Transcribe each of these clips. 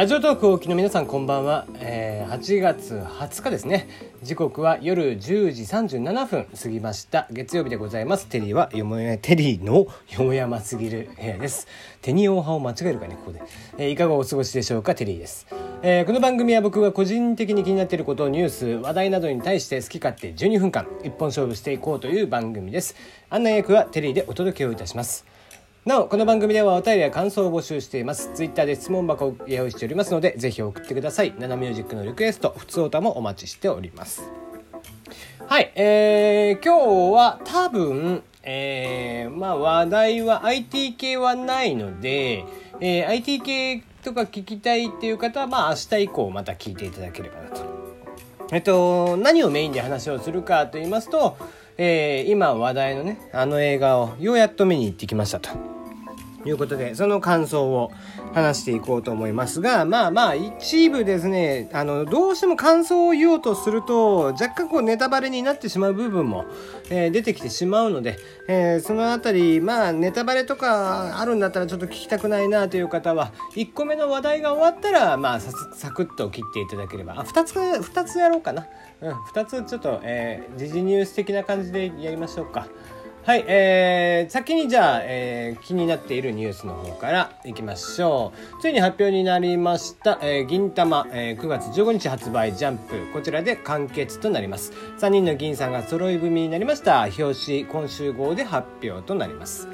ラジオトークをお聞きの皆さんこんばんは、えー、8月20日ですね。時刻は夜10時37分過ぎました。月曜日でございます。テリーはよもやテリーのよもやますぎる部屋です。テニオ派を間違えるかねここで、えー、いかがお過ごしでしょうかテリーです、えー、この番組は僕が個人的に気になっていることニュース話題などに対して好き勝手12分間一本勝負していこうという番組です。案内役はテリーでお届けをいたします。なおこの番組ではお便りや感想を募集しています。ツイッターで質問箱を用意しておりますのでぜひ送ってください。ナナミュージックのリクエスト普通歌もお待ちしております。はいえー、今日は多分えー、まあ話題は IT 系はないので、えー、IT 系とか聞きたいっていう方はまあ明日以降また聞いていただければなと。えっと何をメインで話をするかと言いますとえー、今話題のねあの映画をようやっと見に行ってきましたと。いうことで、その感想を話していこうと思いますが、まあまあ、一部ですね、あの、どうしても感想を言おうとすると、若干こうネタバレになってしまう部分も、えー、出てきてしまうので、えー、そのあたり、まあ、ネタバレとかあるんだったらちょっと聞きたくないなという方は、1個目の話題が終わったら、まあ、サクッと切っていただければ、あ、2つ、2つやろうかな。うん、2つちょっと、えー、時事ニュース的な感じでやりましょうか。はい、えー、先にじゃあ、えー、気になっているニュースの方からいきましょう。ついに発表になりました、えー、銀玉、えー、9月15日発売ジャンプ、こちらで完結となります。3人の銀さんが揃い踏みになりました、表紙今週号で発表となります。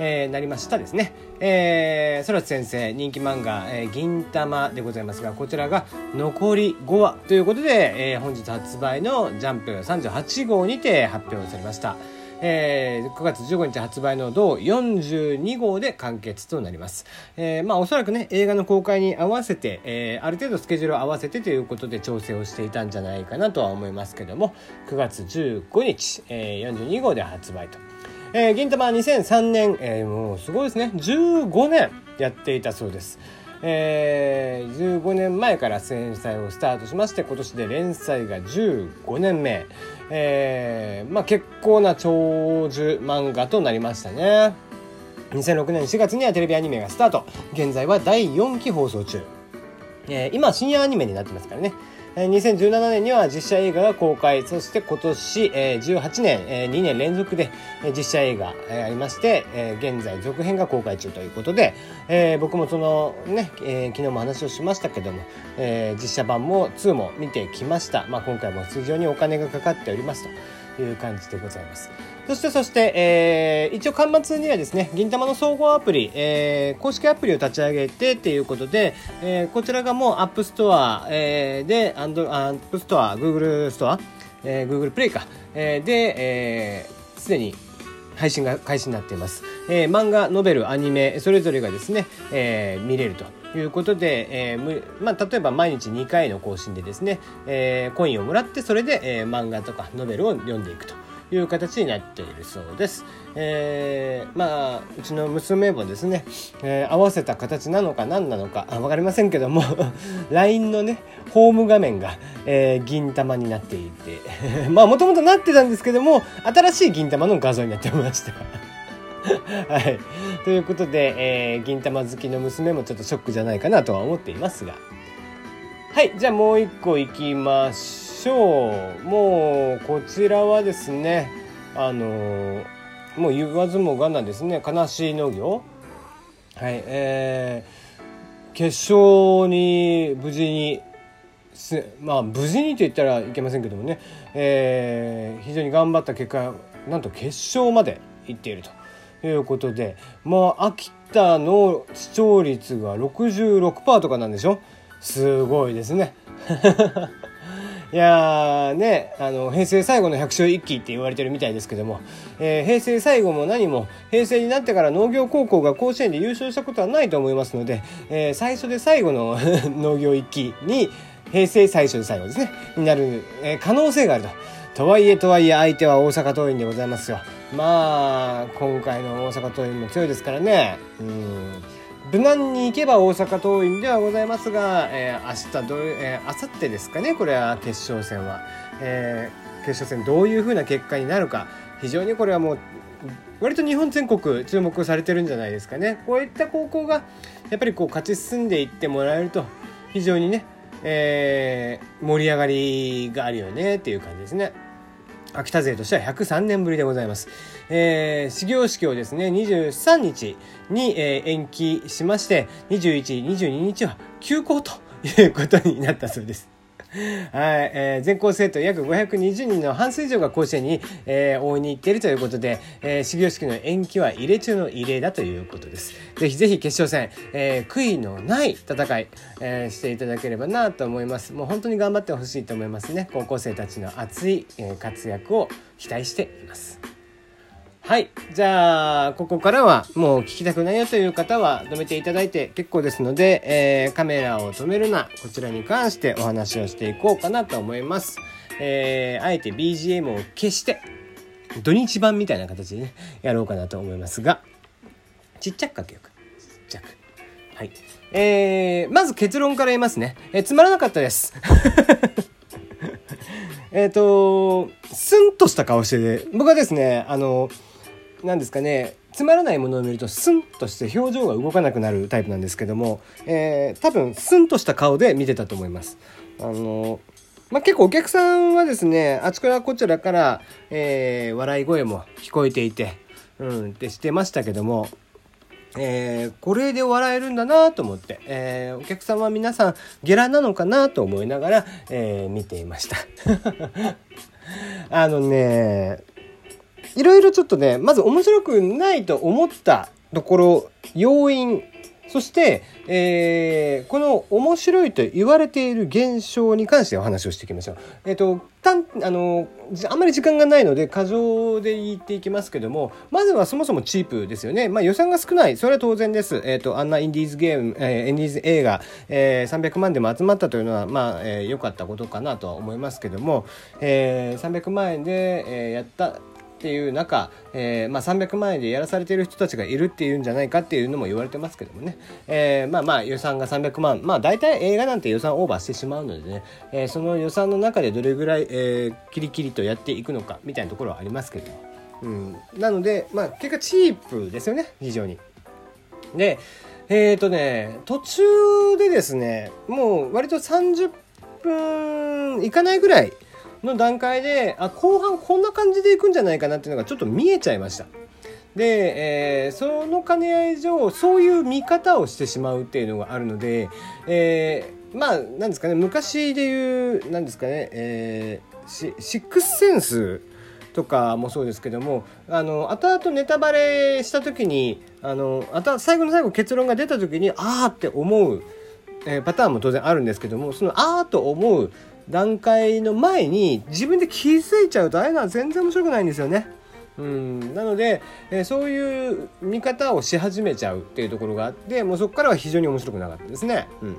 えー、なりましたですね。えー、空知先生人気漫画、えー、銀玉でございますが、こちらが残り5話ということで、えー、本日発売のジャンプ38号にて発表されました。えー、9月15日発売の同42号で完結となります。えー、まあおそらくね、映画の公開に合わせて、えー、ある程度スケジュールを合わせてということで調整をしていたんじゃないかなとは思いますけども、9月15日、えー、42号で発売と。えー、銀玉は2003年、えー、もうすごいですね15年やっていたそうです。えー、15年前から連載をスタートしまして今年で連載が15年目、えー、まあ結構な長寿漫画となりましたね。2006年4月にはテレビアニメがスタート。現在は第4期放送中、えー、今深夜アニメになってますからね。2017年には実写映画が公開。そして今年18年2年連続で実写映画ありまして現在続編が公開中ということで僕もそのね昨日も話をしましたけども実写版も2も見てきました、まあ、今回も非常にお金がかかっておりますと。いう感じでございますそしてそして、えー、一応端末にはですね、銀玉の総合アプリ、えー、公式アプリを立ち上げてっていうことで、えー、こちらがもう App Store、えー、で、アンド、App Store、Google Store、えー、Google Play か、えー、で、えー、すでに配信が開始になっています。えー、漫画、ノベル、アニメ、それぞれがですね、えー、見れるということで、えーまあ、例えば毎日2回の更新でですね、えー、コインをもらってそれで、えー、漫画とかノベルを読んでいくと。いう形になっているそうです。えー、まあうちの娘もですね、えー、合わせた形なのか何なのか分かりませんけども LINE のねホーム画面が、えー、銀玉になっていて まあもともとなってたんですけども新しい銀玉の画像になってました。はい。ということで、えー、銀玉好きの娘もちょっとショックじゃないかなとは思っていますが。はい。じゃあもう一個いきましょう。もうこちらはですねあのもう言わずもがなですね悲しい農業はいえー、決勝に無事にまあ無事にと言ったらいけませんけどもね、えー、非常に頑張った結果なんと決勝まで行っているということでまあ秋田の視聴率が66%とかなんでしょ？すごいですね。いやねあの平成最後の百姓一揆って言われてるみたいですけども、えー、平成最後も何も平成になってから農業高校が甲子園で優勝したことはないと思いますので、えー、最初で最後の 農業一揆に平成最初で最後ですねになる、えー、可能性があると。とはいえとはいえ相手は大阪桐蔭でございますよ。まあ今回の大阪桐蔭も強いですからね。うん無難に行けば大阪桐蔭ではございますが、えー、明日ど、えー、明後日ですかねこれは決勝戦は、えー、決勝戦どういうふうな結果になるか非常にこれはもう割と日本全国注目されてるんじゃないですかねこういった高校がやっぱりこう勝ち進んでいってもらえると非常にね、えー、盛り上がりがあるよねっていう感じですね。秋田勢としては103年ぶりでございます。えー、始業式をですね、23日に、えー、延期しまして、21、22日は休校ということになったそうです。はい、えー、全校生徒約520人の半数以上が甲子園に、えー、応援に行っているということで、えー、始業式の延期は異例中の異例だということです。ぜひぜひ決勝戦、えー、悔いのない戦い、えー、していただければなと思います。もう本当に頑張ってほしいと思いますね。高校生たちの熱い、えー、活躍を期待しています。はい。じゃあ、ここからはもう聞きたくないよという方は止めていただいて結構ですので、えー、カメラを止めるな、こちらに関してお話をしていこうかなと思います。えー、あえて BGM を消して、土日版みたいな形でね、やろうかなと思いますが、ちっちゃく書けよく。ちっちゃく。はい。えー、まず結論から言いますね。えー、つまらなかったです。えっと、スンとした顔してて、僕はですね、あの、何ですかねつまらないものを見るとスンとして表情が動かなくなるタイプなんですけども、えー、多分スンとした顔で見てたと思います。あのまあ、結構お客さんはですねあちらこちらから、えー、笑い声も聞こえていて、うん、ってしてましたけども、えー、これで笑えるんだなと思って、えー、お客さんは皆さんゲラなのかなと思いながら、えー、見ていました。あのねいろいろちょっとねまず面白くないと思ったところ要因そして、えー、この面白いと言われている現象に関してお話をしていきましょう。えっ、ー、と、たん、あの、あんまり時間がないので過剰で言っていきますけども、まずはそもそもチープですよね。まあ予算が少ない。それは当然です。えっ、ー、と、あんなインディーズゲーム、えー、インディーズ映画、えー、300万でも集まったというのは、まあ、えー、良かったことかなとは思いますけども、えー、300万円で、えー、やったっていう中、えーまあ、300万円でやらされている人たちがいるっていうんじゃないかっていうのも言われてますけどもね、えー、まあまあ予算が300万まあ大体映画なんて予算オーバーしてしまうのでね、えー、その予算の中でどれぐらい、えー、キリキリとやっていくのかみたいなところはありますけども、うん、なのでまあ結果チープですよね。非常に。でえっ、ー、とね途中でですねもう割と30分いかないぐらいの段階であ後半こんな感じでいくんじゃないかなっていうのがちょっと見えちゃいました。で、えー、その兼ね合い上そういう見方をしてしまうっていうのがあるので、えー、まあなんですかね昔で言うなんですかね、えー、シックスセンスとかもそうですけどもあの後々ネタバレした時にあの最後の最後結論が出た時にああって思う、えー、パターンも当然あるんですけどもそのああと思う段階の前に自分で気づいちゃうとああいうのは全然面白くないんですよね。うん、なので、えー、そういう見方をし始めちゃうっていうところがあってもうそこからは非常に面白くなかったですね。うん、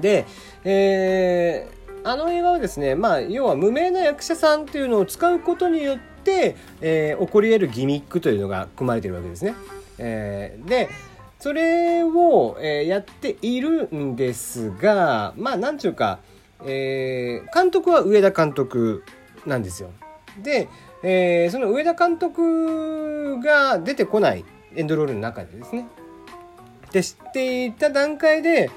で、えー、あの映画はですね、まあ、要は無名な役者さんっていうのを使うことによって、えー、起こり得るギミックというのが組まれてるわけですね。えー、でそれを、え、やっているんですがまあなんちゅうかえー、監督は上田監督なんですよ。で、えー、その上田監督が出てこないエンドロールの中でですね。で知っていた段階で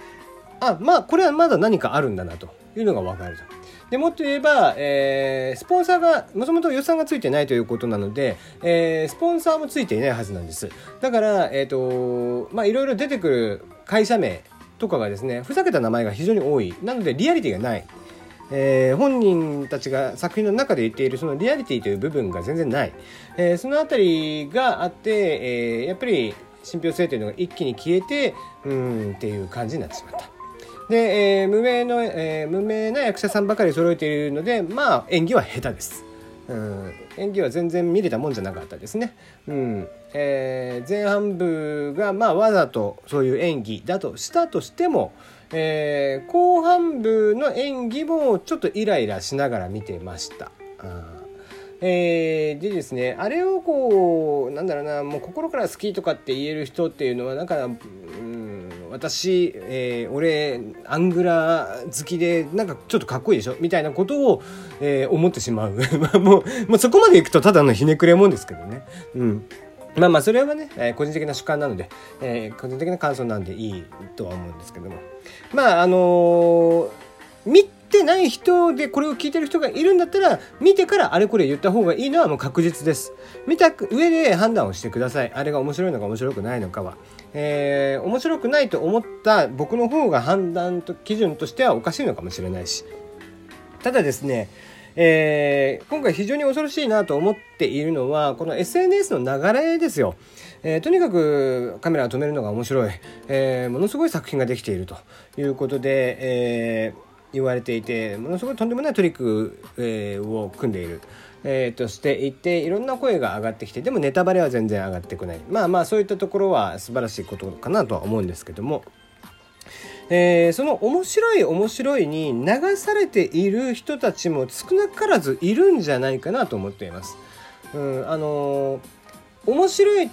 あまあこれはまだ何かあるんだなというのが分かると。でもっと言えば、えー、スポンサーがもともと予算がついてないということなので、えー、スポンサーもついていないはずなんですだから、えーとまあ、いろいろ出てくる会社名とかがですねふざけた名前が非常に多いなのでリアリティがない、えー、本人たちが作品の中で言っているそのリアリティという部分が全然ない、えー、その辺りがあって、えー、やっぱり信憑性というのが一気に消えてうんっていう感じになってしまった。で、え、無名の、え、無名な役者さんばかり揃えているのでまあ演技は下手です。うん、演技は全然見れたもんじゃなかったですね。うんえー、前半部がまあわざとそういう演技だとしたとしても、えー、後半部の演技もちょっとイライラしながら見てました。えー、でですねあれをこうなんだろうなもう心から好きとかって言える人っていうのはなんか、私、えー、俺アングラ好きでなんかちょっとかっこいいでしょ？みたいなことを、えー、思ってしまう。もう、もうそこまでいくとただのひねくれもんですけどね。うん。まあまあそれはね、えー、個人的な主観なので、えー、個人的な感想なんでいいとは思うんですけども。まああのー、見てない人でこれを聞いてる人がいるんだったら見てからあれこれ言った方がいいのはもう確実です。見た上で判断をしてください。あれが面白いのか面白くないのかは。えー、面白くないと思った僕の方が判断と基準としてはおかしいのかもしれないし。ただですねえー、今回非常に恐ろしいなと思っているのはこの SNS の流れですよ。えー、とにかくカメラを止めるのが面白い、えー、ものすごい作品ができているということで、え言われていてものすごいとんでもないトリック、えを組んでいる。えー、としていていろんな声が上がってきてでもネタバレは全然上がってこないまあまあそういったところは素晴らしいことかなとは思うんですけどもえー、その面白い面白いに流されている人たちも少なからずいるんじゃないかなと思っています。うん、あのー、面白い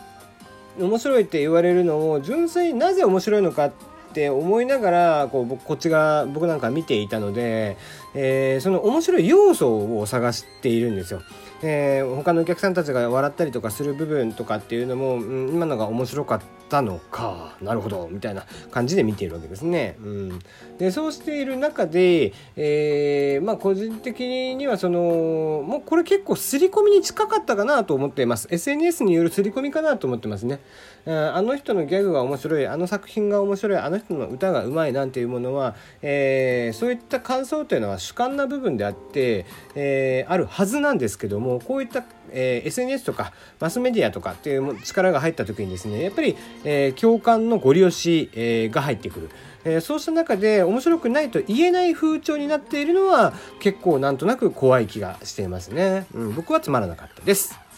面白いって言われるのを純粋になぜ面白いのかってって思いながらこう僕こっちが僕なんか見ていたので、えー、その面白い要素を探しているんですよ。えー、他のお客さんたちが笑ったりとかする部分とかっていうのも、うん、今のが面白かったのかなるほどみたいな感じで見ているわけですね。うん、でそうしている中で、えー、まあ個人的にはそのもうこれ結構刷り込みに近かったかなと思っています SNS による刷り込みかなと思ってますね。あの人のギャグが面白いあの作品が面白いあの人の歌がうまいなんていうものは、えー、そういった感想というのは主観な部分であって、えー、あるはずなんですけどもこういったえー、SNS とかマスメディアとかっていう力が入った時にですねやっぱり、え、共感のご利用し、え、が入ってくる、え、そうした中で面白くないと言えない風潮になっているのは結構なんとなく怖い気がしていますね、うん、僕はつまらなかったです。